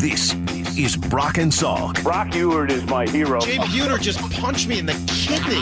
This is Brock and Salk Brock Huard is my hero. Jay Buhner just punched me in the kidney.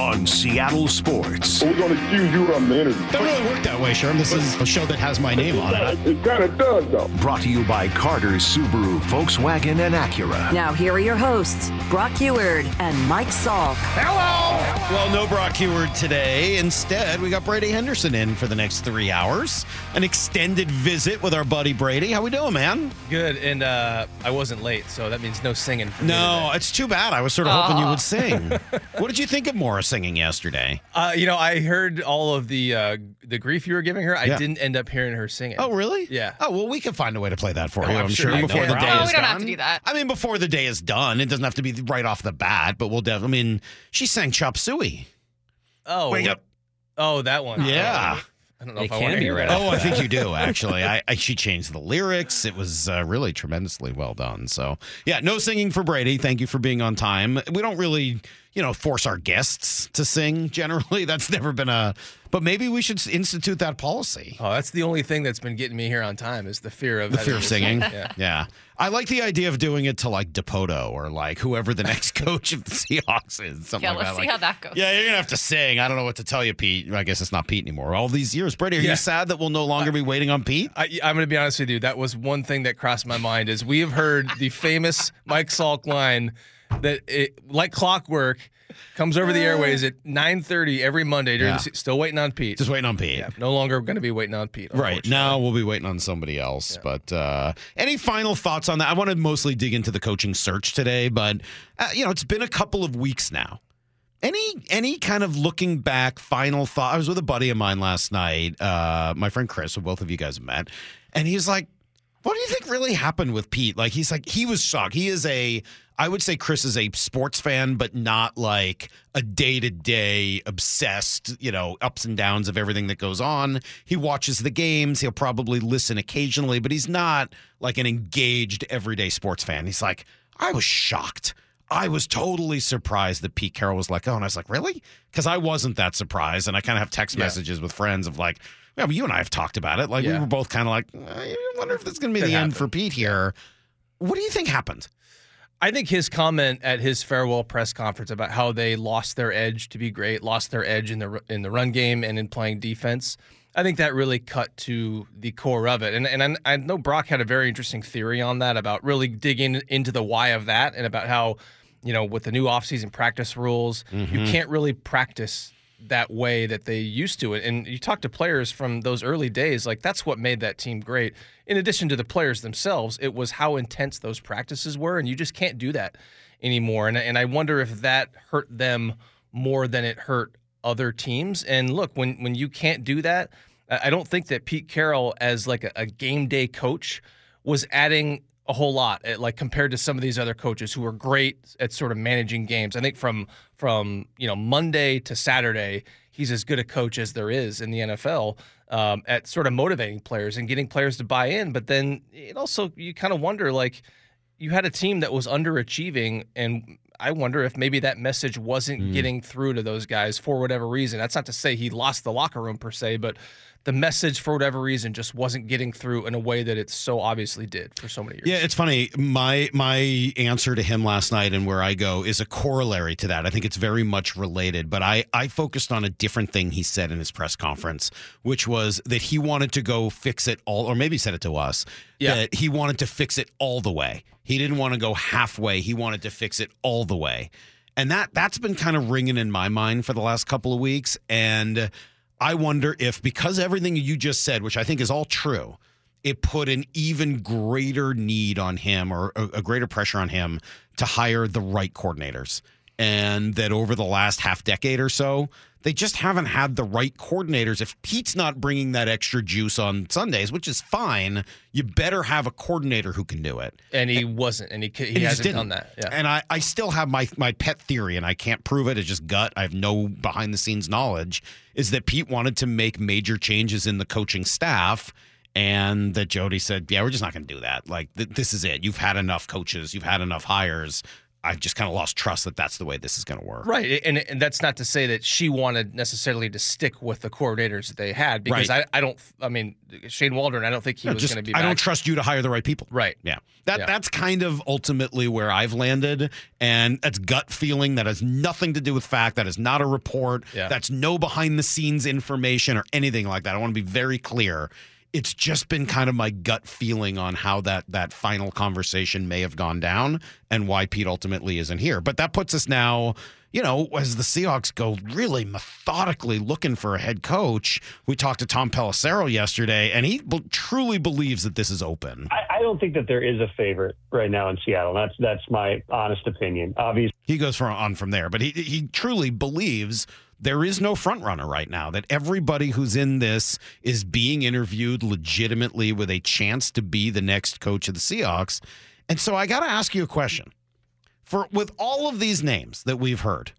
on Seattle Sports. We're going to accuse you of the interview. Doesn't really work that way, Sherm. This is a show that has my name on it. It kind of does, though. Brought to you by Carter's Subaru, Volkswagen, and Acura. Now, here are your hosts, Brock Huard and Mike Salk. Hello! Well, no Brock Huard today. Instead, we got Brady Henderson in for the next three hours. An extended visit with our buddy Brady. How we doing, man? Good, and uh, I wasn't late, so that means no singing. For me No, today. it's too bad. I was sort of hoping you would sing. what did you think of Morris singing yesterday? Uh, you know, I heard all of the uh, the grief you were giving her. I Yeah. didn't end up hearing her singing. Oh, really? Yeah. Oh, well, we can find a way to play that for Oh, you. I'm I'm sure sure you before know. the day Oh, is we don't done. have to do that. I mean, before the day is done, it doesn't have to be right off the bat, but we'll definitely. I mean, she sang Chop Suey. Oh, Wake up. Oh, that one. Yeah. I don't know It if I can want to be hear right that. Oh, I think you do actually. I, I she changed the lyrics. It was uh, really tremendously well done. So yeah, no singing for Brady. Thank you for being on time. We don't really, you know, force our guests to sing. Generally, that's never been a. But maybe we should institute that policy. Oh, that's the only thing that's been getting me here on time is the fear of The fear of singing. sing. Yeah. Yeah. I like the idea of doing it to like Dipoto or like whoever the next coach of the Seahawks is. Something Yeah, like let's that. see Like, how that goes. Yeah, you're gonna have to sing. I don't know what to tell you, Pete. I guess it's not Pete anymore. All these years, Brady, are Yeah. you sad that we'll no longer be waiting on Pete? I, I'm going to be honest with you. That was one thing that crossed my mind is we have heard the famous Mike Salk line that it, like clockwork comes over the airways at 9:30 every Monday. During Yeah. the, se- still waiting on Pete. Just waiting on Pete. yeah, no longer going to be waiting on Pete. Right unfortunately. now, we'll be waiting on somebody else. But uh, any final thoughts on that? I want to mostly dig into the coaching search today, but uh, you know, it's been a couple of weeks now. Any any kind of looking back, final thought? I was with a buddy of mine last night, uh, my friend Chris, who both of you guys have met, and he's like, "What do you think really happened with Pete?" Like, he's like, he was shocked. He is a, I would say, Chris is a sports fan, but not like a day to day obsessed, you know, ups and downs of everything that goes on. He watches the games. He'll probably listen occasionally, but he's not like an engaged everyday sports fan. He's like, I was shocked. I was totally surprised that Pete Carroll was like, oh, and I was like, really? Because I wasn't that surprised. And I kind of have text Yeah. messages with friends of like, yeah, but you and I have talked about it. Like, we were both kind of like, eh, I wonder if this is going to be Could the end for Pete here. What do you think happened? I think his comment at his farewell press conference about how they lost their edge to be great, lost their edge in the in the run game and in playing defense. I think that really cut to the core of it. And and I, I know Brock had a very interesting theory on that about really digging into the why of that and about how, you know, with the new offseason practice rules, you mm-hmm. can't really practice that way that they used to it. And you talk to players from those early days, like that's what made that team great. In addition to the players themselves, it was how intense those practices were, and you just can't do that anymore. And and I wonder if that hurt them more than it hurt other teams. And look, when when you can't do that, I don't think that Pete Carroll as like a, a game day coach was adding a whole lot eh, like compared to some of these other coaches who are great at sort of managing games. I think from from you know Monday to Saturday, he's as good a coach as there is in the NFL um, at sort of motivating players and getting players to buy in. But then it also you kind of wonder like you had a team that was underachieving and I wonder if maybe that message wasn't getting through to those guys for whatever reason. That's not to say he lost the locker room per se, but the message for whatever reason just wasn't getting through in a way that it so obviously did for so many years. Yeah, it's funny. My my answer to him last night and where I go is a corollary to that. I think it's very much related, but I I focused on a different thing he said in his press conference, which was that he wanted to go fix it all or maybe said it to us. Yeah. That he wanted to fix it all the way. He didn't want to go halfway. He wanted to fix it all the way. And that that's been kind of ringing in my mind for the last couple of weeks and I wonder if because everything you just said, which I think is all true, it put an even greater need on him or a, greater pressure on him to hire the right coordinators. And that over the last half decade or so, they just haven't had the right coordinators. If Pete's not bringing that extra juice on Sundays, which is fine, you better have a coordinator who can do it. and he wasn't, and he c- And he he hasn't done that. Yeah. And I, I still have my my pet theory, and I can't prove it. It's just gut. I have no behind the scenes knowledge. Is that Pete wanted to make major changes in the coaching staff, and that Jody said, "Yeah, we're just not going to do that. Like th- this is it. You've had enough coaches. You've had enough hires. I've just kind of lost trust that that's the way this is going to work. Right, and and that's not to say that she wanted necessarily to stick with the coordinators that they had because Right. I, I don't I mean Shane Waldron I don't think he No, was going to be. I don't trust you to hire the right people. Right. Yeah. That Yeah. that's kind of ultimately where I've landed. And that's gut feeling that has nothing to do with fact. That is not a report. Yeah. That's no behind the scenes information or anything like that. I want to be very clear. It's just been kind of my gut feeling on how that that final conversation may have gone down and why Pete ultimately isn't here. But that puts us now, you know, as the Seahawks go really methodically looking for a head coach. We talked to Tom Pelissero yesterday, and he b- truly believes that this is open. I, I don't think that there is a favorite right now in Seattle. That's that's my honest opinion. Obviously, he goes from on from there. But he he truly believes there is no front runner right now. That everybody who's in this is being interviewed legitimately with a chance to be the next coach of the Seahawks. And so I got to ask you a question. For with all of these names that we've heard,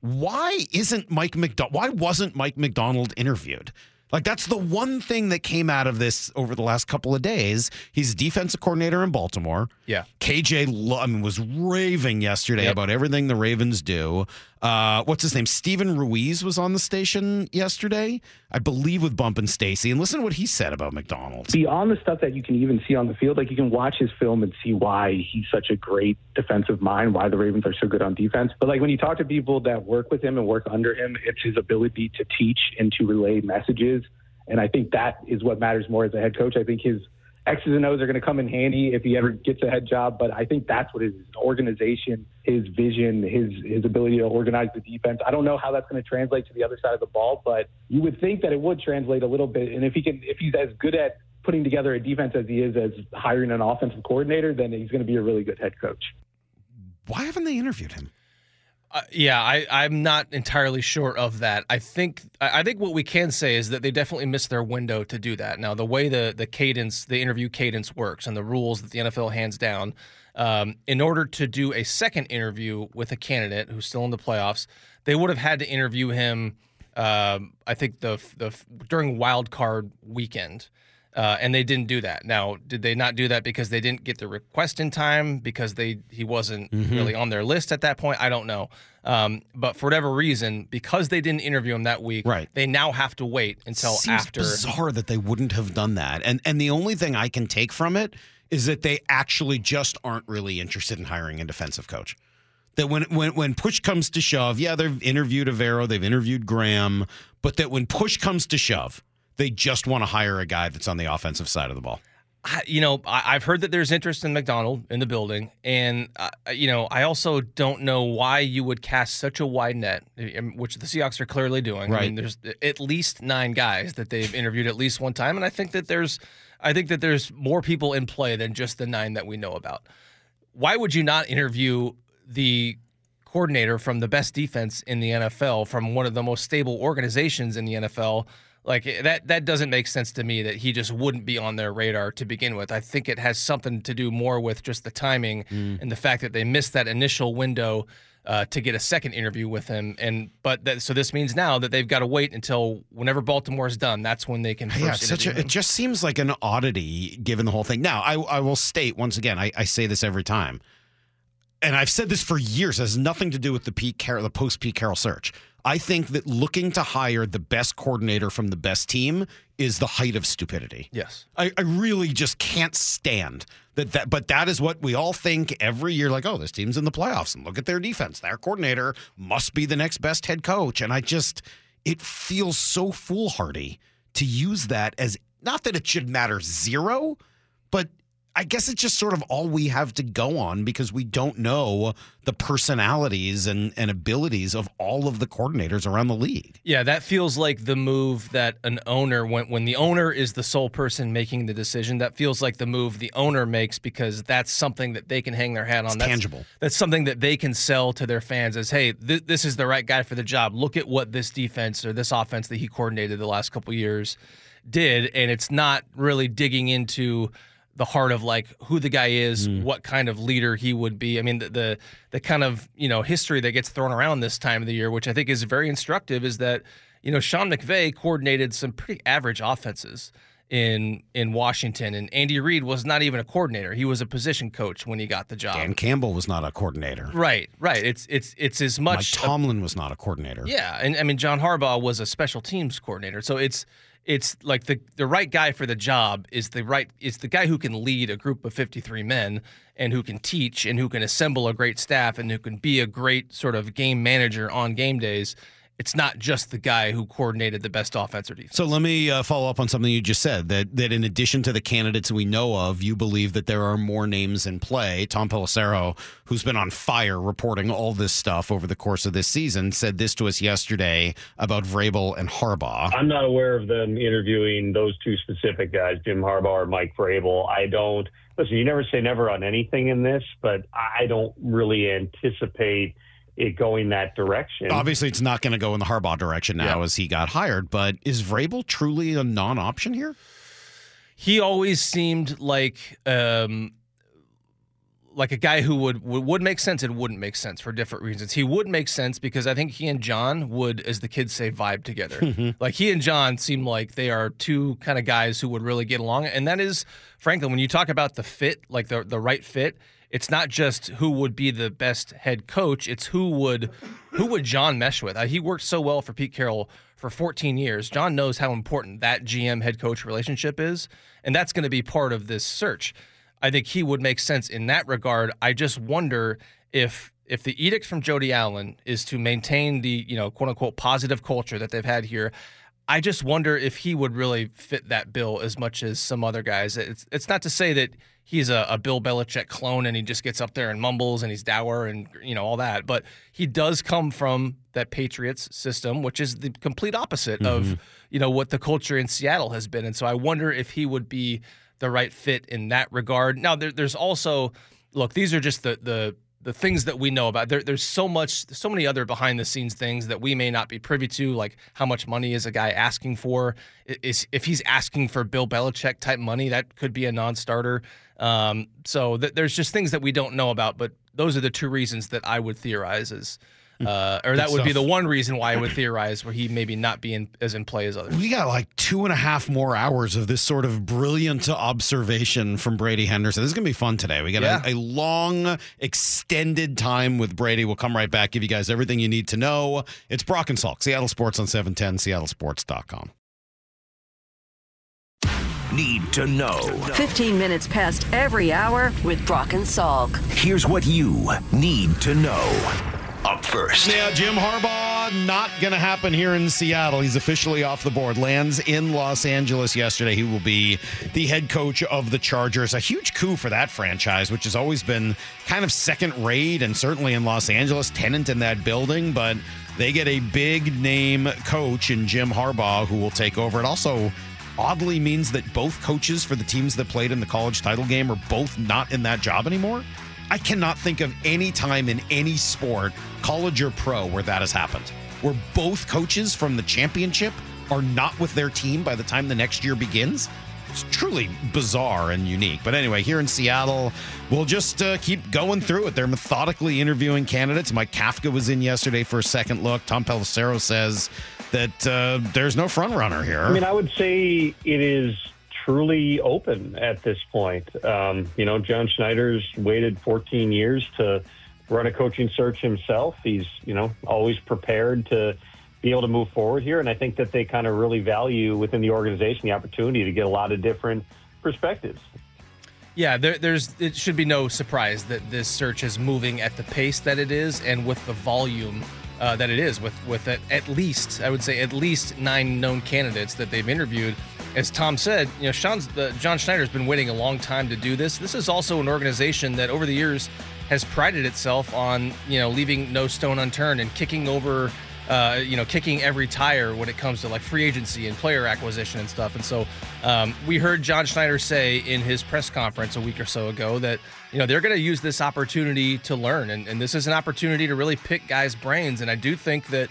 why isn't Mike Macdonald? Why wasn't Mike Macdonald interviewed? Like that's the one thing that came out of this over the last couple of days. He's defensive coordinator in Baltimore. Yeah. KJ lo- I mean, was raving yesterday Yep. about everything the Ravens do. Uh, what's his name? Stephen Ruiz was on the station yesterday, I believe, with Bump and Stacy. And listen to what he said about Macdonald. beyond the stuff that you can even see on the field, like you can watch his film and see why he's such a great defensive mind, why the Ravens are so good on defense. But like when you talk to people that work with him and work under him, it's his ability to teach and to relay messages. And I think that is what matters more as a head coach. I think his X's and O's are going to come in handy if he ever gets a head job. But I think that's what his organization, his vision, his his ability to organize the defense. I don't know how that's going to translate to the other side of the ball, but you would think that it would translate a little bit. And if he can, if he's as good at putting together a defense as he is as hiring an offensive coordinator, then he's going to be a really good head coach. Why haven't they interviewed him? Uh, yeah, I, I'm not entirely sure of that. I think I I think what we can say is that they definitely missed their window to do that. Now, the way the the cadence, the interview cadence works, and the rules that the NFL hands down, um, in order to do a second interview with a candidate who's still in the playoffs, they would have had to interview him. Um, I think the the during wild card weekend. Uh, and they didn't do that. Now, did they not do that because they didn't get the request in time because they he wasn't really on their list at that point? I don't know. Um, but for whatever reason, because they didn't interview him that week, Right. they now have to wait until Seems after. bizarre that they wouldn't have done that. And and the only thing I can take from it is that they actually just aren't really interested in hiring a defensive coach. That when when when push comes to shove, yeah, they've interviewed Evero, they've interviewed Graham, but that when push comes to shove, they just want to hire a guy that's on the offensive side of the ball. I- you know, I, I've heard that there's interest in Macdonald in the building, and uh, you know, I also don't know why you would cast such a wide net, um, which the Seahawks are clearly doing. I mean, Right. there's at least nine guys that they've interviewed at least one time, and I think that there's, I think that there's more people in play than just the nine that we know about. Why would you not interview the coordinator from the best defense in the NFL, from one of the most stable organizations in the NFL? Like that that doesn't make sense to me that he just wouldn't be on their radar to begin with. I think it has something to do more with just the timing and the fact that they missed that initial window uh, to get a second interview with him. And but that so this means now that they've got to wait until whenever Baltimore is done. That's when they can. Yeah, such a, it just seems like an oddity given the whole thing. Now, I, I will state once again, I, I say this every time, and I've said this for years. It has nothing to do with the Pete Carroll, the post Pete Carroll search. I think that looking to hire the best coordinator from the best team is the height of stupidity. yes. I, I really just can't stand that, that. But that is what we all think every year. Like, oh, this team's in the playoffs, and look at their defense. Their coordinator must be the next best head coach. And I just, it feels so foolhardy to use that as not that it should matter zero, but I guess it's just sort of all we have to go on because we don't know the personalities and, and abilities of all of the coordinators around the league. Yeah, that feels like the move that an owner when when the owner is the sole person making the decision. That feels like the move the owner makes because that's something that they can hang their hat on. It's that's, tangible. That's something that they can sell to their fans as, "Hey, th- this is the right guy for the job. Look at what this defense or this offense that he coordinated the last couple years did." And it's not really digging into the heart of like who the guy is, mm. what kind of leader he would be. I mean, the, the the kind of you know history that gets thrown around this time of the year, which I think is very instructive, is that you know Sean McVay coordinated some pretty average offenses in in Washington, and Andy Reid was not even a coordinator; he was a position coach when he got the job. Dan Campbell was not a coordinator. Right, right. It's it's it's as Mike much. Tomlin was not a coordinator. yeah, and I mean John Harbaugh was a special teams coordinator, so it's it's like the the right guy for the job is the right is the guy who can lead a group of 53 men and who can teach and who can assemble a great staff and who can be a great sort of game manager on game days. It's not just the guy who coordinated the best offense or defense. So let me uh, follow up on something you just said that that in addition to the candidates we know of, you believe that there are more names in play. Tom Pelissero, who's been on fire reporting all this stuff over the course of this season, said this to us yesterday about Vrabel and Harbaugh. I'm not aware of them interviewing those two specific guys, Jim Harbaugh or Mike Vrabel. I don't listen. You never say never on anything in this, but I don't really anticipate it going that direction. Obviously, it's not going to go in the Harbaugh direction now Yeah. as he got hired. But is Vrabel truly a non-option here? he always seemed like um like a guy who would would would make sense and wouldn't make sense for different reasons. He would make sense because I think he and John would, as the kids say, vibe together. like he and John seem like they are two kind of guys who would really get along. And that is, frankly, when you talk about the fit, like the the right fit, it's not just who would be the best head coach; it's who would who would John mesh with. Uh, he worked so well for Pete Carroll for 14 years. John knows how important that GM head coach relationship is, and that's going to be part of this search. I think he would make sense in that regard. I just wonder if if the edict from Jody Allen is to maintain the you know quote unquote positive culture that they've had here. I just wonder if he would really fit that bill as much as some other guys. It's it's not to say that he's a, a Bill Belichick clone and he just gets up there and mumbles and he's dour and you know all that, but he does come from that Patriots system, which is the complete opposite of mm-hmm. you know what the culture in Seattle has been. And so I wonder if he would be the right fit in that regard. Now there, there's also look, these are just the the the things that we know about. There, there's so much, so many other behind the scenes things that we may not be privy to, like how much money is a guy asking for? Is if he's asking for Bill Belichick type money, that could be a non-starter. Um, so th- there's just things that we don't know about. But those are the two reasons that I would theorize as. Uh, or that would be stuff. the one reason why I would theorize where he maybe not be in, as in play as others. We got like two and a half more hours of this sort of brilliant observation from Brady Henderson. This is going to be fun today. We got Yeah. a, a long, extended time with Brady. We'll come right back, give you guys everything you need to know. It's Brock and Salk, Seattle Sports on 710, seattlesports.com. Need to know. 15 minutes past every hour with Brock and Salk. Here's what you need to know. Up first. Yeah, Jim Harbaugh, not going to happen here in Seattle. He's officially off the board. Lands in Los Angeles yesterday. He will be the head coach of the Chargers. A huge coup for that franchise, which has always been kind of second rate and certainly in Los Angeles, tenant in that building. But they get a big name coach in Jim Harbaugh who will take over. It also oddly means that both coaches for the teams that played in the college title game are both not in that job anymore. I cannot think of any time in any sport, college or pro, where that has happened. Where both coaches from the championship are not with their team by the time the next year begins. It's truly bizarre and unique. But anyway, here in Seattle, we'll just uh, keep going through it. They're methodically interviewing candidates. Mike Kafka was in yesterday for a second look. Tom Pelissero says that uh, there's no front runner here. I mean, I would say it is truly open at this point. Um, you know, John Schneider's waited 14 years to run a coaching search himself. He's, you know, always prepared to be able to move forward here. And I think that they kind of really value within the organization the opportunity to get a lot of different perspectives. Yeah, there, there's it should be no surprise that this search is moving at the pace that it is and with the volume uh, that it is. With with at, least I would say at least nine known candidates that they've interviewed. As Tom said, you know, Sean's, the, John Schneider's been waiting a long time to do this. This is also an organization that over the years has prided itself on you know leaving no stone unturned and kicking over uh, you know, kicking every tire when it comes to like free agency and player acquisition and stuff. And so um, we heard John Schneider say in his press conference a week or so ago that, you know, they're going to use this opportunity to learn. And, and this is an opportunity to really pick guys' brains. And I do think that,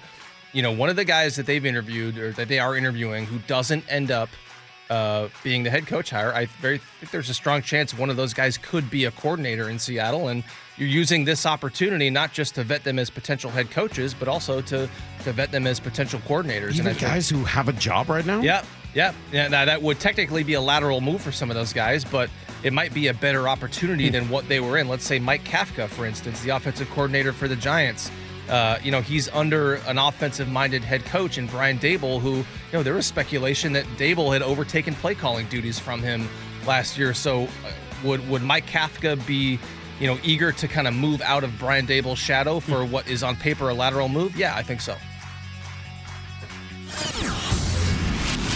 you know, one of the guys that they've interviewed or that they are interviewing who doesn't end up uh, being the head coach hire, I very think there's a strong chance one of those guys could be a coordinator in Seattle. And you're using this opportunity not just to vet them as potential head coaches, but also to to vet them as potential coordinators. Even and I think- guys who have a job right now? Yep. Yeah, yeah. Now that would technically be a lateral move for some of those guys, but it might be a better opportunity than what they were in. Let's say Mike Kafka, for instance, the offensive coordinator for the Giants. Uh, you know, he's under an offensive-minded head coach in Brian Daboll, who, you know, there was speculation that Daboll had overtaken play calling duties from him last year. So, uh, would would Mike Kafka be, you know, eager to kind of move out of Brian Daboll's shadow for what is on paper a lateral move? Yeah, I think so.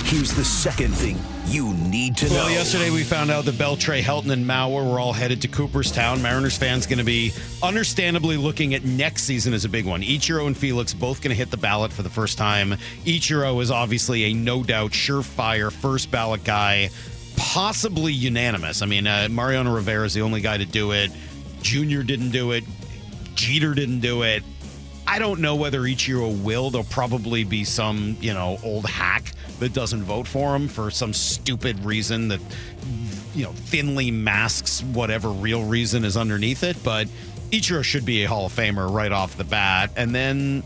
Here's the second thing you need to know. Well, yesterday we found out that Beltré, Helton, and Mauer were all headed to Cooperstown. Mariners fans going to be understandably looking at next season as a big one. Ichiro and Felix both going to hit the ballot for the first time. Ichiro is obviously a no doubt surefire first ballot guy, possibly unanimous. I mean, uh, Mariano Rivera is the only guy to do it. Junior didn't do it. Jeter didn't do it. I don't know whether Ichiro will. There'll probably be some, you know, old hack that doesn't vote for him for some stupid reason that, you know, thinly masks whatever real reason is underneath it. But Ichiro should be a Hall of Famer right off the bat. And then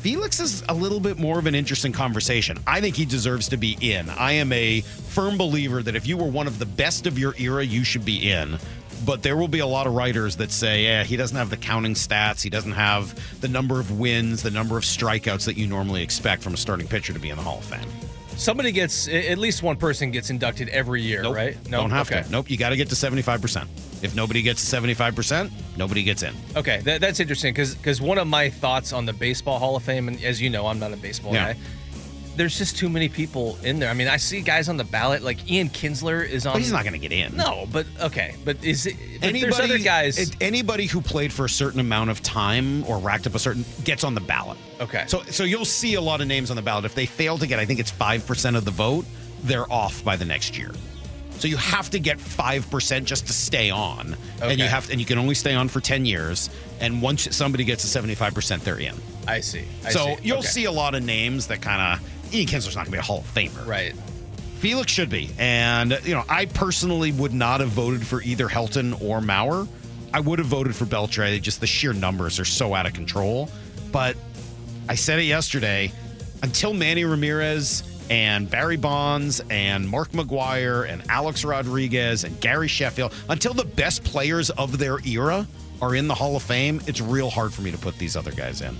Felix is a little bit more of an interesting conversation. I think he deserves to be in. I am a firm believer that if you were one of the best of your era, you should be in. But there will be a lot of writers that say, yeah, he doesn't have the counting stats. He doesn't have the number of wins, the number of strikeouts that you normally expect from a starting pitcher to be in the Hall of Fame. Somebody gets at least one person gets inducted every year, Nope. right? Don't have okay. to. Nope. You got to get to 75%. If nobody gets to 75%, nobody gets in. Okay, that, that's interesting because one of my thoughts on the Baseball Hall of Fame, and as you know, I'm not a baseball Yeah. guy. There's just too many people in there. I mean, I see guys on the ballot like Ian Kinsler is on. But he's not going to get in. No, but okay, but is it? But Anybody, there's other guys. it- anybody who played for a certain amount of time or racked up a certain gets on the ballot. okay, So, so you'll see a lot of names on the ballot. If they fail to get, I think it's five percent of the vote, they're off by the next year. So you have to get five percent just to stay on, and you Okay. have, and you can only stay on for ten years. And once somebody gets to seventy-five percent, they're in. I see. I so see. you'll Okay. see a lot of names that kind of. Ian Kinsler's not going to be a Hall of Famer, Right. Felix should be. And, you know, I personally would not have voted for either Helton or Mauer. I would have voted for Beltré. Just the sheer numbers are so out of control. But I said it yesterday until Manny Ramirez and Barry Bonds and Mark McGwire and Alex Rodriguez and Gary Sheffield, until the best players of their era are in the Hall of Fame, it's real hard for me to put these other guys in.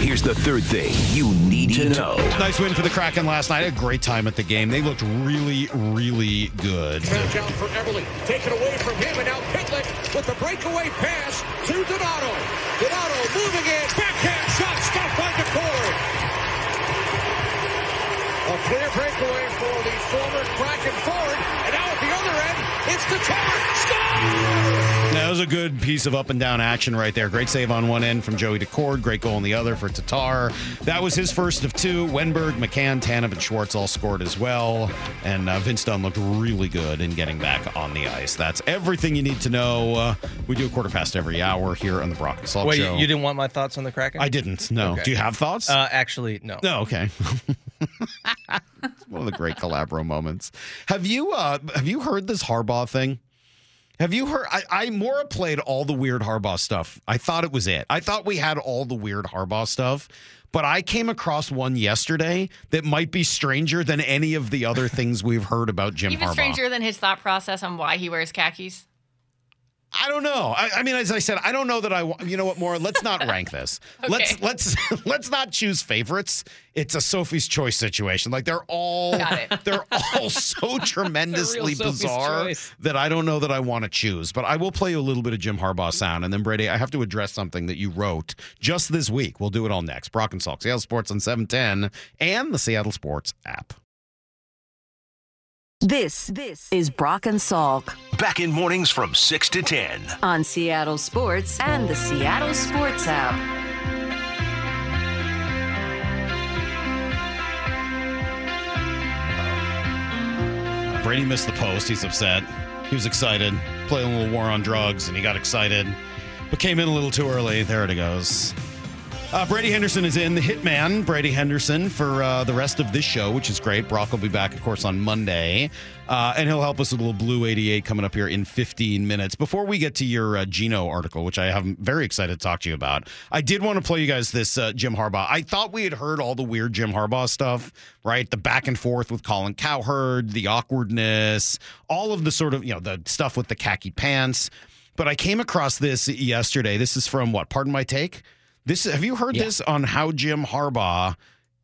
Here's the third thing you need to know. Nice win for the Kraken last night. A great time at the game. They looked really, really good. Touch out for Eberle. Taken away from him, and now Pitlick with the breakaway pass to Donato. Donato moving in. Backhand shot stopped by Daccord. A clear breakaway for the former Kraken forward. And now at the other end, it's Tatar. Score! That was a good piece of up and down action right there. Great save on one end from Joey Daccord. Great goal on the other for Tatar. That was his first of two. Wennberg, McCann, Tanev, and Schwartz all scored as well. And uh, Vince Dunn looked really good in getting back on the ice. That's everything you need to know. Uh, we do a quarter past every hour here on the Brock and Salk Wait, Show. you, you didn't want my thoughts on the Kraken? I didn't. No. Okay. Do you have thoughts? Uh, actually, no. No, okay. One of the great Calabro moments. Have you uh have you heard this Harbaugh thing? Have you heard? I, I Mora played all the weird Harbaugh stuff. I thought it was it. I thought we had all the weird Harbaugh stuff, but I came across one yesterday that might be stranger than any of the other things we've heard about Jim Even Harbaugh. stranger than his thought process on why he wears khakis. I don't know. I, I mean, as I said, I don't know that I. You know what, More? Let's not rank this. okay. Let's let's let's not choose favorites. It's a Sophie's choice situation. Like they're all they're all so tremendously bizarre choice. that I don't know that I want to choose. But I will play you a little bit of Jim Harbaugh sound, and then Brady, I have to address something that you wrote just this week. We'll do it all next. Brock and Salk, Seattle Sports on seven ten, and the Seattle Sports app. This this is Brock and Salk Back in mornings from 6 to 10. on Seattle Sports and the Seattle Sports app. Brady missed the post. He's upset. He was excited. Playing a little war on drugs, and he got excited, but came in a little too early. There it goes. Uh, Brady Henderson is in, the hitman, Brady Henderson, for uh, the rest of this show, which is great. Brock will be back, of course, on Monday. Uh, and he'll help us with a little Blue 88 coming up here in 15 minutes. Before we get to your uh, Geno article, which I am very excited to talk to you about, I did want to play you guys this uh, Jim Harbaugh. I thought we had heard all the weird Jim Harbaugh stuff, right? The back and forth with Colin Cowherd, the awkwardness, all of the sort of, you know, the stuff with the khaki pants. But I came across this yesterday. This is from what? Pardon my take? This have you heard Yeah. this on how Jim Harbaugh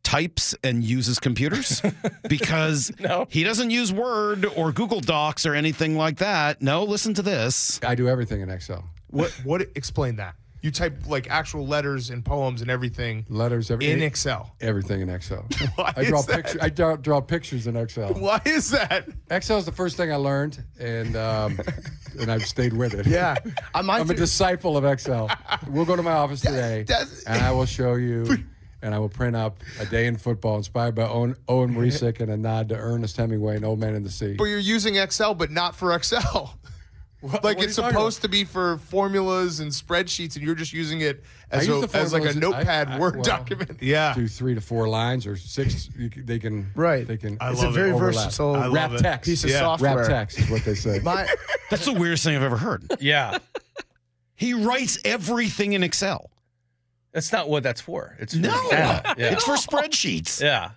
types and uses computers? because No. he doesn't use Word or Google Docs or anything like that. No, listen to this. I do everything in Excel. What? What? Explain that. You type like actual letters and poems and everything Letters every, in Excel. Everything in Excel. Why I draw is that? pictures. I draw, draw pictures in Excel. Why is that? Excel is the first thing I learned, and um, and I've stayed with it. Yeah, I'm, I'm a disciple of Excel. We'll go to my office today, that's- and I will show you, and I will print up a day in football inspired by Owen, Owen and a nod to Ernest Hemingway and Old Man in the Sea. But you're using Excel, but not for Excel. What- Like what it's supposed to be for formulas and spreadsheets, and you're just using it as, a, as like a formulas. I- notepad I- Word well, document. Yeah. do three to four lines or six. You, can- they can Right. They can. I it's a very it. versatile I love Wrap text. piece of Yeah. software. Wrap text is what they say. My, That's the weirdest thing I've ever heard. Yeah. He writes everything in Excel. That's not what that's for. It's for No. Yeah. it's for spreadsheets, yeah.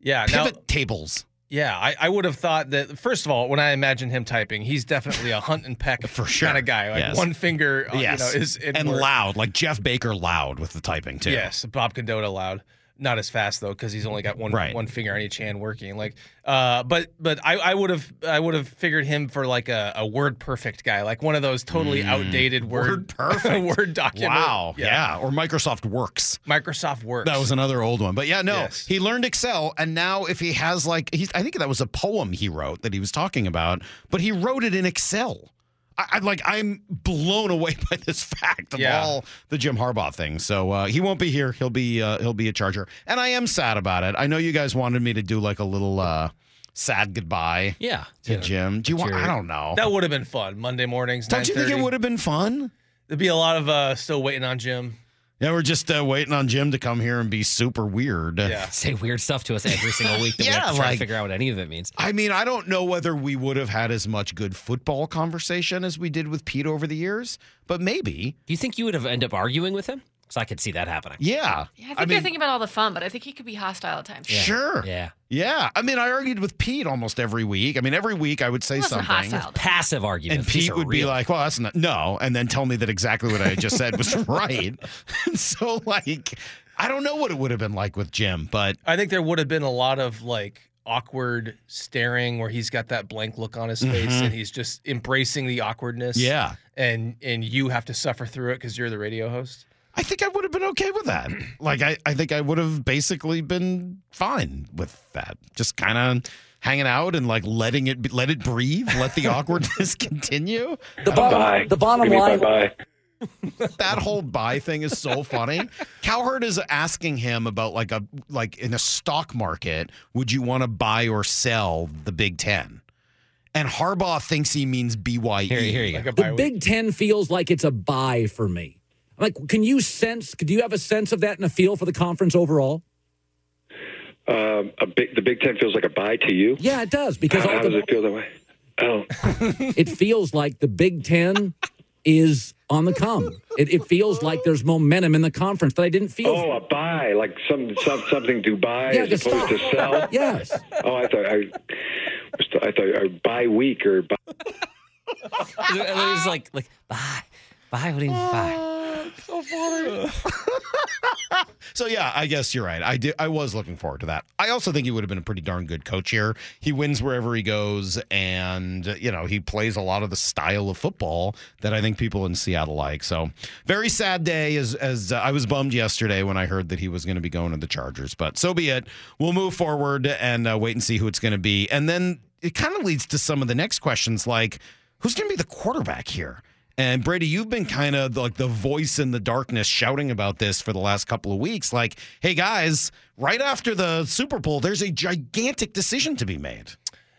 Yeah. Now, pivot tables. Yeah, I, I would have thought that, first of all, when I imagine him typing, he's definitely a hunt and peck For sure. kind of guy. Like Yes. one finger, uh, yes, you know, is in and work. loud, like Jeff Baker, loud with the typing too. Yes, Bob Condotta loud. Not as fast though, because he's only got one Right. one finger on each hand working. Like, uh, but but I, I would have I would have figured him for like a, a word perfect guy, like one of those totally outdated word Mm. Word perfect. word document. Wow. Yeah. Or Microsoft Works. Microsoft Works. That was another old one. But yeah, no, Yes. he learned Excel. And now if he has like, he's, I think that was a poem he wrote that he was talking about, but he wrote it in Excel. I, I like, I'm blown away by this fact of Yeah. all the Jim Harbaugh thing. So uh, he won't be here. He'll be, uh, he'll be a Charger. And I am sad about it. I know you guys wanted me to do like a little uh, sad goodbye Yeah. to Jim. Do you want, I don't know. that would have been fun. Monday mornings. Don't you think it would have been fun? There'd be a lot of uh, still waiting on Jim. Yeah, we're just uh, waiting on Jim to come here and be super weird. Yeah. Say weird stuff to us every single week that we Yeah, have to try like- to figure out what any of it means. I mean, I don't know whether we would have had as much good football conversation as we did with Pete over the years, but maybe. Do you think you would have ended up arguing with him? Because I could see that happening. Yeah. Yeah, I think you're thinking about all the fun, but I think he could be hostile at times. Sure. Yeah. Yeah. I mean, I argued with Pete almost every week. I mean, every week I would say He something. hostile. Passive argument. And Pete are would be like, well, that's not, no. And then tell me that exactly what I just said was right. And so, like, I don't know what it would have been like with Jim, but I think there would have been a lot of like awkward staring where he's got that blank look on his face Mhm. and he's just embracing the awkwardness. yeah. And and you have to suffer through it because you're the radio host. I think I would have been okay with that. Like, I, I think I would have basically been fine with that. Just kind of hanging out and like letting it be, let it breathe, let the awkwardness continue. The bottom, the bottom line. that whole buy thing is so funny. Cowherd is asking him about like a like in a stock market, would you want to buy or sell the Big Ten? And Harbaugh thinks he means BYE. Here, here you go. a The bye week. Big Ten feels like it's a buy for me. Like, can you sense? Do you have a sense of that and a feel for the conference overall? Um, a big, the Big Ten feels like a buy to you. Yeah, it does because How, how does the, it feel that way? Oh, it feels like the Big Ten is on the come. It, it feels like there's momentum in the conference that I didn't feel. oh, a buy, like some, some something to buy Yeah, as the opposed to sell. Yes. Oh, I thought I, I thought a buy week or buy. it was like, like, bye. Bye. What do bye? so funny. so yeah, I guess you're right. I did. I was looking forward to that. I also think he would have been a pretty darn good coach here. He wins wherever he goes, and you know he plays a lot of the style of football that I think people in Seattle like. So very sad day. As as uh, I was bummed yesterday when I heard that he was going to be going to the Chargers, but so be it. We'll move forward and uh, wait and see who it's going to be, and then it kind of leads to some of the next questions like who's going to be the quarterback here. And Brady, you've been kind of like the voice in the darkness shouting about this for the last couple of weeks. Like, hey guys, right after the Super Bowl, there's a gigantic decision to be made.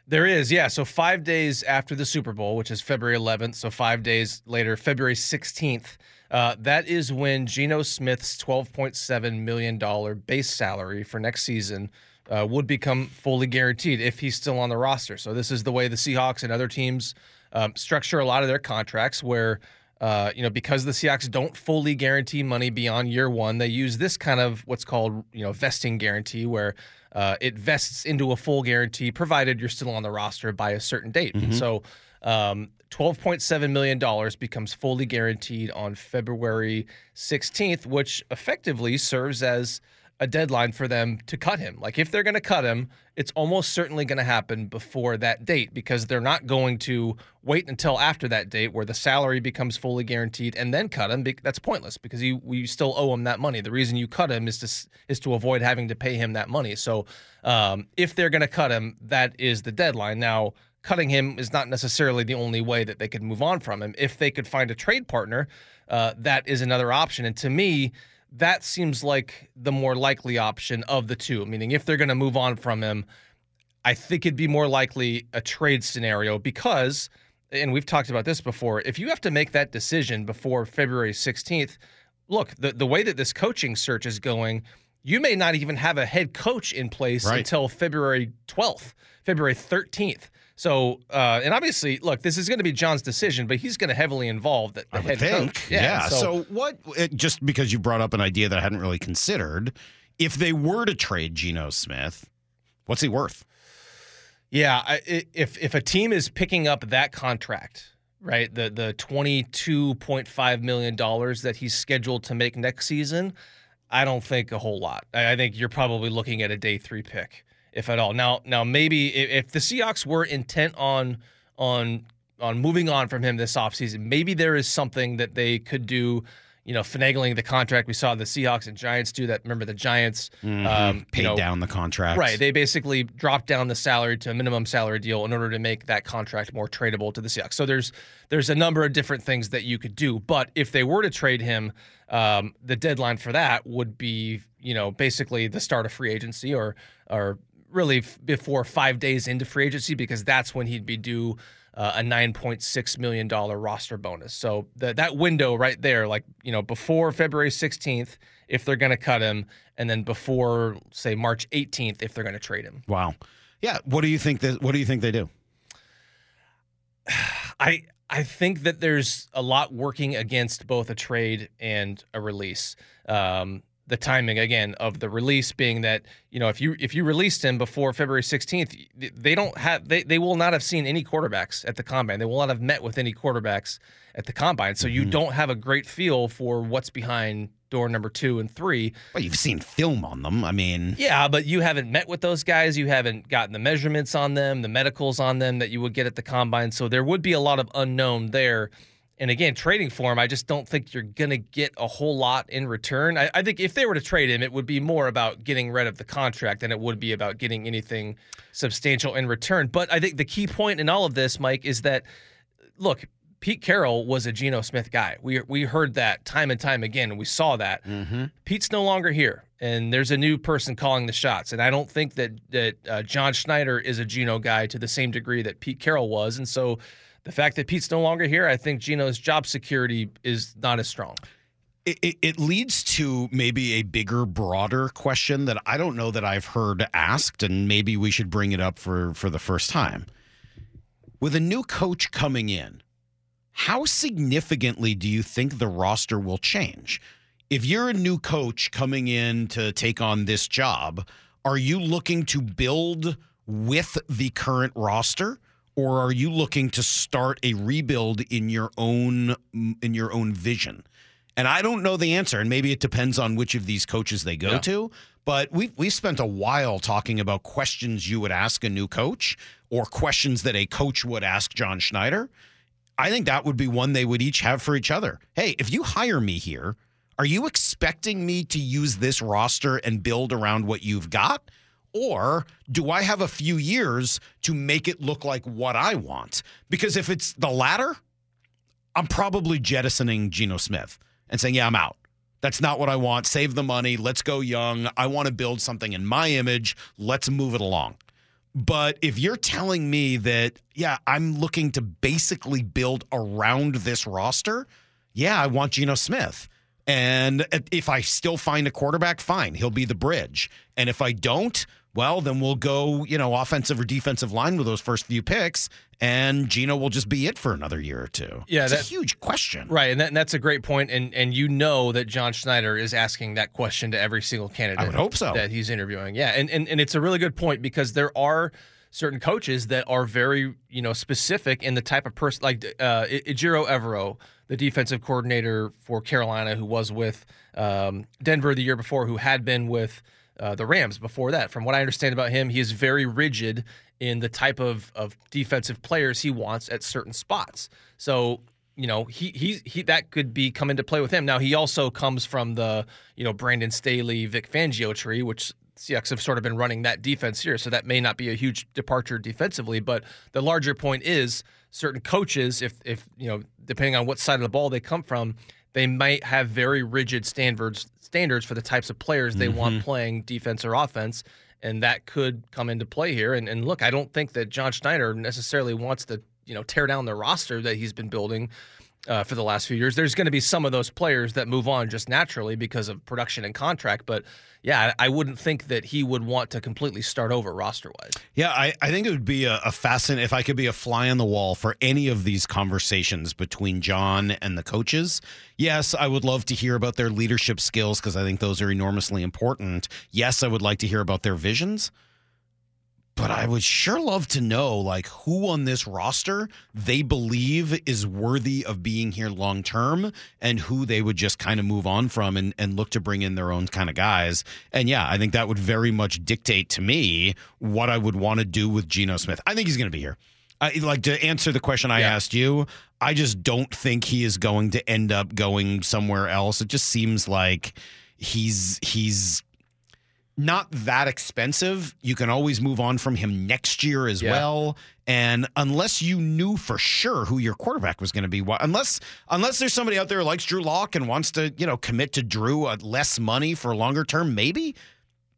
There is, yeah. So five days after the Super Bowl, which is February 11th, so five days later, February 16th, uh, that is when Geno Smith's $12.7 million base salary for next season uh, would become fully guaranteed if he's still on the roster. So this is the way the Seahawks and other teams um, structure a lot of their contracts where. Uh, you know, because the Seahawks don't fully guarantee money beyond year one, they use this kind of what's called, you know, vesting guarantee, where uh, it vests into a full guarantee, provided you're still on the roster by a certain date. Mm-hmm. And so, um, $12.7 million becomes fully guaranteed on February 16th, which effectively serves as a deadline for them to cut him. Like, if they're going to cut him, it's almost certainly going to happen before that date because they're not going to wait until after that date where the salary becomes fully guaranteed and then cut him. That's pointless because you still owe him that money. The reason you cut him is to is to avoid having to pay him that money. So, um, if they're going to cut him, that is the deadline. Now, cutting him is not necessarily the only way that they could move on from him. If they could find a trade partner, uh, that is another option. And to me, that seems like the more likely option of the two. Meaning, if they're going to move on from him, I think it'd be more likely a trade scenario because, and we've talked about this before, if you have to make that decision before February 16th, look, the, the way that this coaching search is going, you may not even have a head coach in place Right. until February 12th, February 13th. So, uh, and obviously, look, this is going to be John's decision, but he's going to heavily involve the, the I head think. coach. Yeah. So, what? It, just because you brought up an idea that I hadn't really considered, if they were to trade Geno Smith, what's he worth? Yeah, i- if if a team is picking up that contract, right, the the twenty two point five million dollars that he's scheduled to make next season, I don't think a whole lot. I, I think you're probably looking at a day three pick, if at all. Now, now maybe if, if the Seahawks were intent on on on moving on from him this offseason, maybe there is something that they could do. You know, finagling the contract. We saw the Seahawks and Giants do that. Remember the Giants Mhm. um, you Paid know, down the contract. Right. They basically dropped down the salary to a minimum salary deal in order to make that contract more tradable to the Seahawks. So there's there's a number of different things that you could do. But if they were to trade him, um, the deadline for that would be, you know, basically the start of free agency or or really f- before five days into free agency because that's when he'd be due uh, a $9.6 million roster bonus. So the, that window right there, like, you know, before February 16th, if they're going to cut him, and then before, say, March 18th, if they're going to trade him. Wow. Yeah. What do you think? That, what do you think they do? I I think that there's a lot working against both a trade and a release. Um, the timing again of the release being that you know if you if you released him before February 16th, they don't have they they will not have seen any quarterbacks at the combine. They will not have met with any quarterbacks at the combine. So you mm-hmm. don't have a great feel for what's behind door number two and three. Well, you've seen film on them. I mean, Yeah, but you haven't met with those guys. You haven't gotten the measurements on them, the medicals on them that you would get at the combine. So there would be a lot of unknown there. And again, trading for him, I just don't think you're going to get a whole lot in return. I, I think if they were to trade him, it would be more about getting rid of the contract than it would be about getting anything substantial in return. But I think the key point in all of this, Mike, is that look, Pete Carroll was a Geno Smith guy. We we heard that time and time again, and we saw that. Mm-hmm. Pete's no longer here, and there's a new person calling the shots. And I don't think that that uh, John Schneider is a Geno guy to the same degree that Pete Carroll was. And so, the fact that Pete's no longer here, I think Geno's job security is not as strong. it, it, it leads to maybe a bigger, broader question that I don't know that I've heard asked, and maybe we should bring it up for for the first time. With a new coach coming in, how significantly do you think the roster will change? If you're a new coach coming in to take on this job, are you looking to build with the current roster? Or are you looking to start a rebuild in your own in your own vision? And I don't know the answer, and maybe it depends on which of these coaches they go Yeah. to. But we we spent a while talking about questions you would ask a new coach, or questions that a coach would ask John Schneider. I think that would be one they would each have for each other. Hey, if you hire me here, are you expecting me to use this roster and build around what you've got? Or do I have a few years to make it look like what I want? Because if it's the latter, I'm probably jettisoning Geno Smith and saying, yeah, I'm out. That's not what I want. Save the money. Let's go young. I want to build something in my image. Let's move it along. But if you're telling me that, yeah, I'm looking to basically build around this roster, yeah, I want Geno Smith. And if I still find a quarterback, fine, he'll be the bridge. And if I don't, well, then we'll go, you know, offensive or defensive line with those first few picks, and Geno will just be it for another year or two. Yeah, it's a huge question. Right, and, that, and that's a great point, and and you know that John Schneider is asking that question to every single candidate. I would hope so. that he's interviewing. Yeah, and and, and it's a really good point because there are certain coaches that are very you know specific in the type of person, like uh, Ejiro Evero, the defensive coordinator for Carolina, who was with um, Denver the year before, who had been with. Uh, the Rams before that. From what I understand about him, he is very rigid in the type of, of defensive players he wants at certain spots. So you know he he he that could be come into play with him. Now he also comes from the you know Brandon Staley, Vic Fangio tree, which Seahawks have sort of been running that defense here, so that may not be a huge departure defensively. But the larger point is certain coaches, if if you know depending on what side of the ball they come from, they might have very rigid standards standards for the types of players they want Mhm. playing defense or offense. And that could come into play here. And, and look, I don't think that John Schneider necessarily wants to, you know, tear down the roster that he's been building uh, for the last few years. There's going to be some of those players that move on just naturally because of production and contract. But yeah, I wouldn't think that he would want to completely start over roster wise. Yeah, I, I think it would be a, a fascinating if I could be a fly on the wall for any of these conversations between John and the coaches. Yes, I would love to hear about their leadership skills because I think those are enormously important. Yes, I would like to hear about their visions. But I would sure love to know like who on this roster they believe is worthy of being here long term and who they would just kind of move on from and, and look to bring in their own kind of guys. And yeah, I think that would very much dictate to me what I would want to do with Geno Smith. I think he's going to be here. I, like to answer the question I asked you, I just don't think he is going to end up going somewhere else. It just seems like he's he's not that expensive. You can always move on from him next year as Yeah. well. And unless you knew for sure who your quarterback was going to be, unless unless there's somebody out there who likes Drew Lock and wants to, you know, commit to Drew at less money for a longer term, maybe.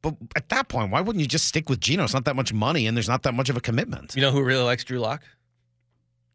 But at that point, why wouldn't you just stick with Geno? It's not that much money, and there's not that much of a commitment. You know who really likes Drew Lock?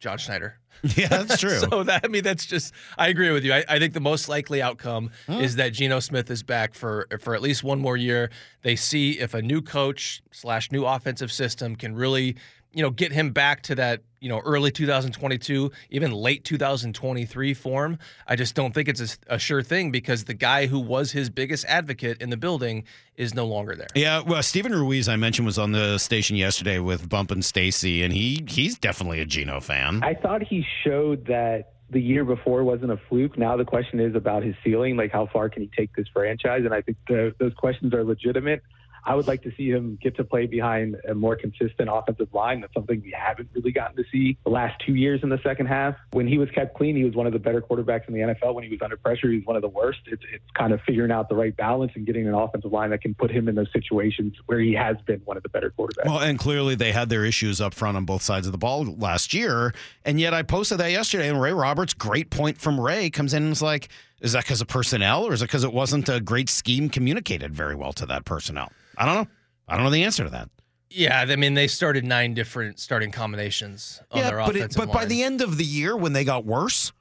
John Schneider. Yeah, that's true. so that I mean, that's just I agree with you. I, I think the most likely outcome is that Geno Smith is back for for at least one more year. They see if a new coach slash new offensive system can really you know get him back to that you know early 2022 even late 2023 form i just don't think it's a, a sure thing because the guy who was his biggest advocate in the building is no longer there Yeah, well, Stephen Ruiz, I mentioned, was on the station yesterday with Bump and Stacy, and he he's definitely a Geno fan. I thought he showed that the year before wasn't a fluke. Now the question is about his ceiling, like how far can he take this franchise? And I think the, those questions are legitimate. I would like to see him get to play behind a more consistent offensive line. That's something we haven't really gotten to see the last two years in the second half. When he was kept clean, he was one of the better quarterbacks in the NFL. When he was under pressure, he was one of the worst. It's, it's kind of figuring out the right balance and getting an offensive line that can put him in those situations where he has been one of the better quarterbacks. Well, and clearly they had their issues up front on both sides of the ball last year. And yet I posted that yesterday, and Ray Roberts, great point from Ray, comes in and is like, is that because of personnel or is it because it wasn't a great scheme communicated very well to that personnel? I don't know. I don't know the answer to that. yeah i mean they started nine different starting combinations on their but, it, offensive but by the end of the year, when they got worse,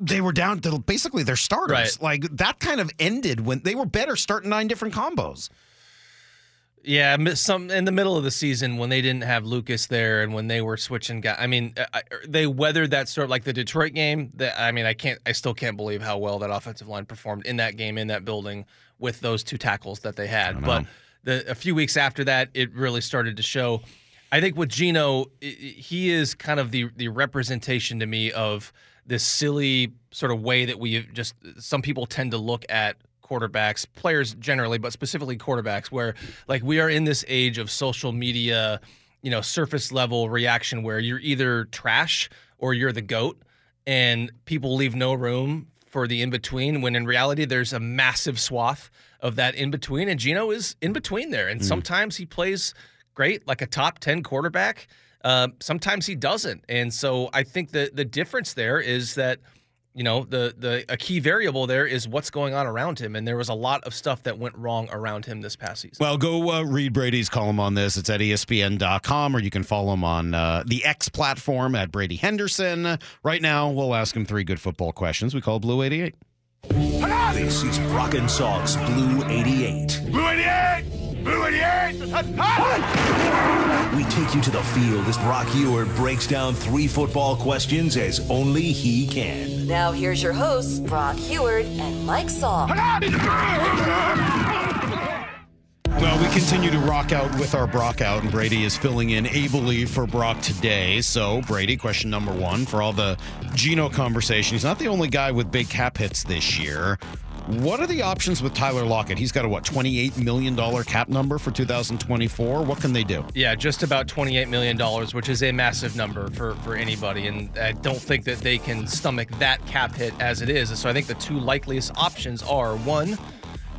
they were down to basically their starters. Right. Like that kind of ended when they were better starting nine different combos. Yeah, some in the middle of the season when they didn't have Lucas there and when they were switching guys. I mean, uh, I, er, they weathered that sort of like the Detroit game. That I mean, I can't, I still can't believe how well that offensive line performed in that game in that building with those two tackles that they had. But the a few weeks after that, it really started to show. I think with Geno, he is kind of the the representation to me of this silly sort of way that we just some people tend to look at quarterbacks, players generally, but specifically quarterbacks, where like we are in this age of social media, you know, surface level reaction where you're either trash or you're the goat, and people leave no room for the in between. When in reality, there's a massive swath of that in between, and Geno is in between there, and Mm. sometimes he plays great, like a top ten quarterback. Uh, sometimes he doesn't, and so I think the the difference there is that you know, the the a key variable there is what's going on around him, and there was a lot of stuff that went wrong around him this past season. Well, go uh, read Brady's column on this. It's at ESPN.com, or you can follow him on uh, the X platform at Brady Henderson. Right now, we'll ask him three good football questions. We call Blue 88. This is Brock and Salk's Blue 88. Blue 88! Blue 88! We take you to the field as Brock Huard breaks down three football questions as only he can. Now here's your hosts, Brock Huard and Mike Salk. Well, we continue to rock out with our Brock out, and Brady is filling in ably for Brock today. So, Brady, question number one for all the Geno conversation. He's not the only guy with big cap hits this year. What are the options with Tyler Lockett? He's got a what, $28 million cap number for 2024? What can they do? Yeah, just about $28 million, which is a massive number for, for anybody. And I don't think that they can stomach that cap hit as it is. So I think the two likeliest options are one,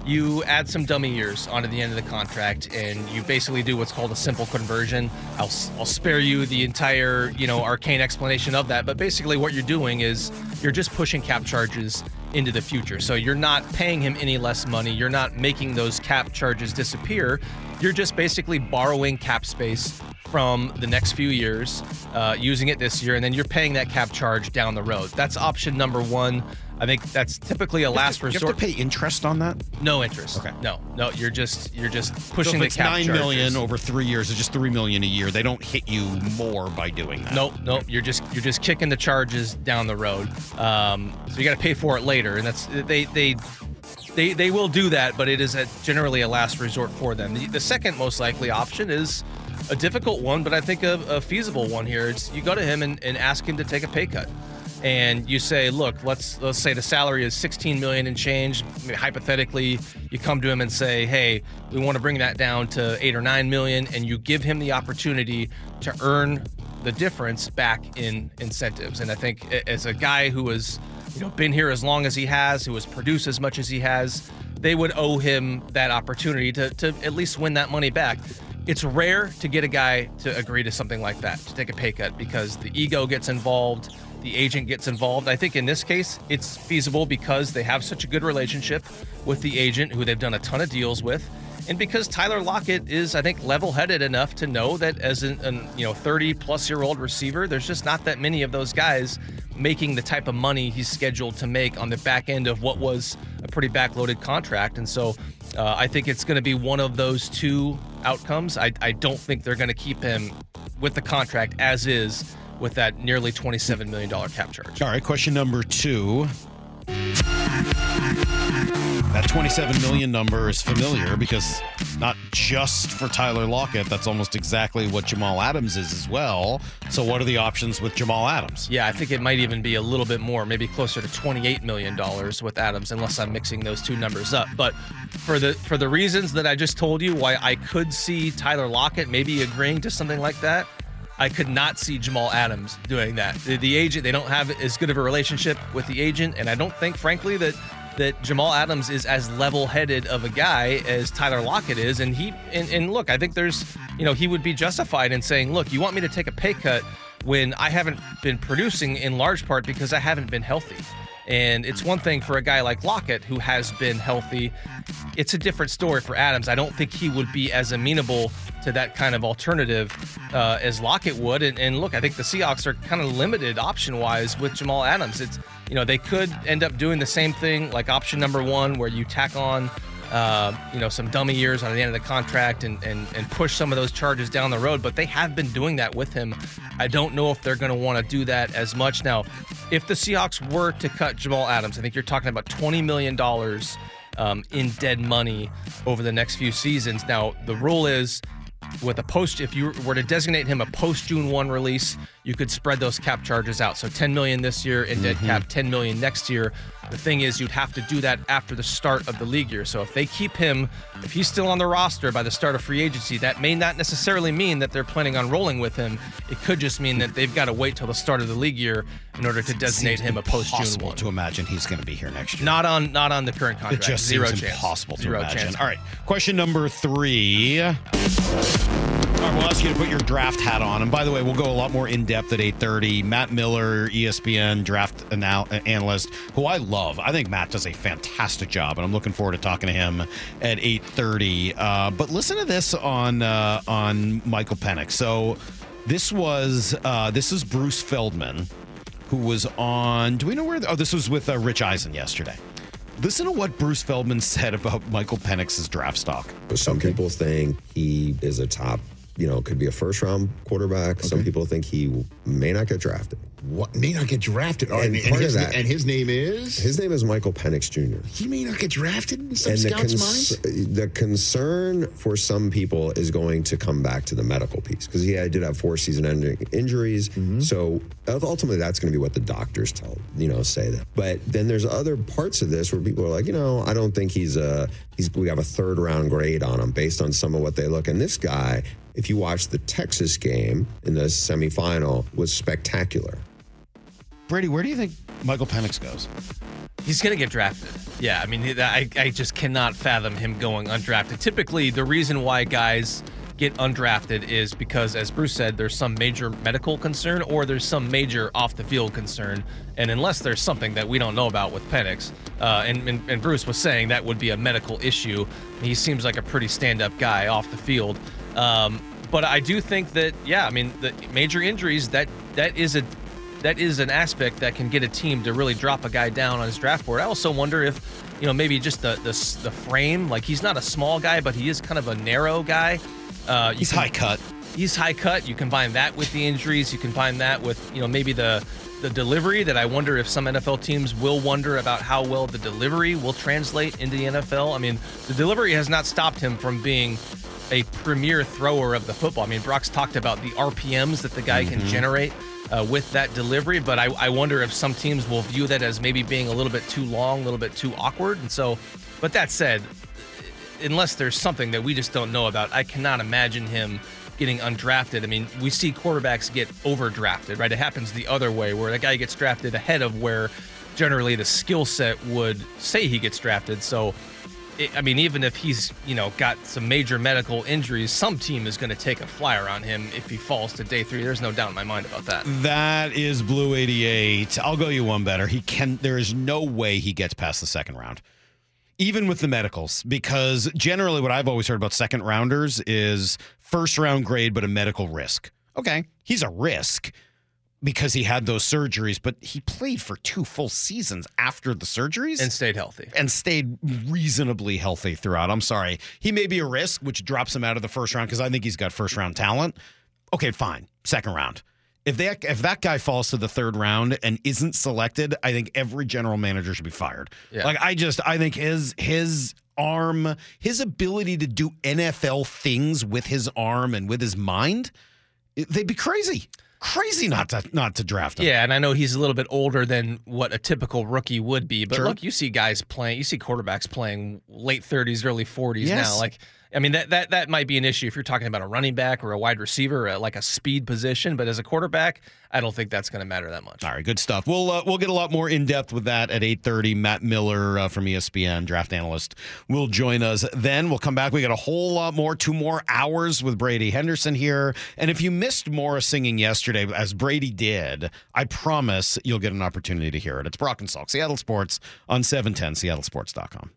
you add some dummy years onto the end of the contract and you basically do what's called a simple conversion. I'll, I'll spare you the entire, you know, arcane explanation of that. But basically what you're doing is you're just pushing cap charges into the future. So you're not paying him any less money. You're not making those cap charges disappear. You're just basically borrowing cap space from the next few years, uh, using it this year, and then you're paying that cap charge down the road. That's option number one. I think that's typically a last resort. You have to pay interest on that? No interest. Okay. No, no. You're just you're just pushing so if the it's cap nine charges. million over three years, it's just three million a year. They don't hit you more by doing that. Nope, nope. You're just you're just kicking the charges down the road. Um, so you got to pay for it later, and that's they they. They, they will do that, but it is a, generally a last resort for them. The, the second most likely option is a difficult one, but I think a, a feasible one here. It's you go to him and, and ask him to take a pay cut, and you say, look, let's let's say the salary is 16 million and change. Hypothetically, you come to him and say, hey, we want to bring that down to eight or nine million, and you give him the opportunity to earn the difference back in incentives. And I think as a guy who has you know been here as long as he has, who has produced as much as he has, they would owe him that opportunity to to at least win that money back. It's rare to get a guy to agree to something like that, to take a pay cut, because the ego gets involved, the agent gets involved. I think in this case, it's feasible because they have such a good relationship with the agent who they've done a ton of deals with. And because Tyler Lockett is, I think, level-headed enough to know that as an, an you know 30-plus-year-old receiver, there's just not that many of those guys making the type of money he's scheduled to make on the back end of what was a pretty backloaded contract. And so uh, I think it's going to be one of those two outcomes. I, I don't think they're going to keep him with the contract as is with that nearly $27 million cap charge. All right, question number two. That 27 million number is familiar because not just for Tyler Lockett, that's almost exactly what Jamal Adams is as well. So, what are the options with Jamal Adams? Yeah, I think it might even be a little bit more, maybe closer to $28 million with Adams, unless I'm mixing those two numbers up. But for the for the reasons that I just told you, why I could see Tyler Lockett maybe agreeing to something like that, I could not see Jamal Adams doing that. The, the agent, they don't have as good of a relationship with the agent, and I don't think, frankly, that that Jamal Adams is as level-headed of a guy as Tyler Lockett is. And he and, and look, I think there's, you know, he would be justified in saying, look, you want me to take a pay cut when I haven't been producing in large part because I haven't been healthy. And it's one thing for a guy like Lockett who has been healthy. It's a different story for Adams. I don't think he would be as amenable to that kind of alternative uh, as Lockett would. And, and look, I think the Seahawks are kind of limited option wise with Jamal Adams. It's you know they could end up doing the same thing like option number one where you tack on uh, you know some dummy years on the end of the contract and, and and push some of those charges down the road but they have been doing that with him i don't know if they're going to want to do that as much now if the seahawks were to cut jamal adams i think you're talking about 20 million dollars um, in dead money over the next few seasons now the rule is with a post if you were to designate him a post June 1 release you could spread those cap charges out so 10 million this year in dead cap mm-hmm. 10 million next year the thing is you'd have to do that after the start of the league year so if they keep him if he's still on the roster by the start of free agency that may not necessarily mean that they're planning on rolling with him it could just mean that they've got to wait till the start of the league year in order to designate him a post June impossible 1 to imagine he's going to be here next year. not on not on the current contract. It just zero seems chance impossible to zero imagine. chance All right, question number three. All right, we'll ask you to put your draft hat on. And by the way, we'll go a lot more in depth at 8:30. Matt Miller, ESPN draft anal- analyst, who I love. I think Matt does a fantastic job, and I'm looking forward to talking to him at 8:30. Uh, but listen to this on uh, on Michael Penix. So this was uh, this is Bruce Feldman, who was on. Do we know where? Oh, this was with uh, Rich Eisen yesterday. Listen to what Bruce Feldman said about Michael Penix's draft stock. Some people think he is a top, you know, could be a first round quarterback. Some people think he may not get drafted. What may not get drafted? Oh, and, and, and his, that, and his name is his name is Michael Penix Jr. he may not get drafted in some and the, scouts' cons- minds. the concern for some people is going to come back to the medical piece because he did have four season-ending injuries. Mm-hmm. So ultimately, that's going to be what the doctors tell you know say that. But then there's other parts of this where people are like, you know, I don't think he's a he's we have a third round grade on him based on some of what they look. And this guy, if you watch the Texas game in the semifinal, was spectacular. Brady, where do you think Michael Penix goes? He's going to get drafted. Yeah, I mean, I, I just cannot fathom him going undrafted. Typically, the reason why guys get undrafted is because, as Bruce said, there's some major medical concern or there's some major off the field concern. And unless there's something that we don't know about with Penix, uh, and, and, and Bruce was saying that would be a medical issue, he seems like a pretty stand up guy off the field. Um, but I do think that, yeah, I mean, the major injuries, that that is a that is an aspect that can get a team to really drop a guy down on his draft board. I also wonder if, you know, maybe just the the, the frame. Like he's not a small guy, but he is kind of a narrow guy. Uh, He's can- high cut. He's high cut. You combine that with the injuries. You combine that with, you know, maybe the the delivery. That I wonder if some NFL teams will wonder about how well the delivery will translate into the NFL. I mean, the delivery has not stopped him from being a premier thrower of the football. I mean, Brock's talked about the RPMs that the guy can Mhm. generate uh, with that delivery, but I, I wonder if some teams will view that as maybe being a little bit too long, a little bit too awkward. And so, but that said, unless there's something that we just don't know about, I cannot imagine him getting undrafted. I mean, we see quarterbacks get overdrafted, right? It happens the other way where a guy gets drafted ahead of where generally the skill set would say he gets drafted. So, I mean, even if he's, you know, got some major medical injuries, some team is going to take a flyer on him if he falls to day three. There's no doubt in my mind about that. That is Blue 88. I'll go you one better. He can there is no way he gets past the second round. Even with the medicals, because generally what I've always heard about second rounders is first round grade, but a medical risk. Okay, he's a risk because he had those surgeries, but he played for two full seasons after the surgeries And stayed healthy. and stayed reasonably healthy throughout. I'm sorry. He may be a risk, which drops him out of the first round because I think he's got first round talent. Okay, fine. Second round. If that if that guy falls to the third round and isn't selected, I think every general manager should be fired. Yeah. Like I just I think his his arm, his ability to do NFL things with his arm and with his mind, they'd be crazy. Crazy not to not to draft him. Yeah, and I know he's a little bit older than what a typical rookie would be, but Sure. look, you see guys playing, you see quarterbacks playing late 30s, early 40s Yes. now. Like, I mean, that, that that might be an issue if you're talking about a running back or a wide receiver, uh, like a speed position. But as a quarterback, I don't think that's going to matter that much. All right, good stuff. We'll uh, we'll get a lot more in depth with that at eight thirty. Matt Miller uh, from ESPN, draft analyst, will join us. Then we'll come back. We got a whole lot more, two more hours with Brady Henderson here. And if you missed Morris singing yesterday, as Brady did, I promise you'll get an opportunity to hear it. It's Brock and Salk, Seattle Sports on seven ten, SeattleSports.com.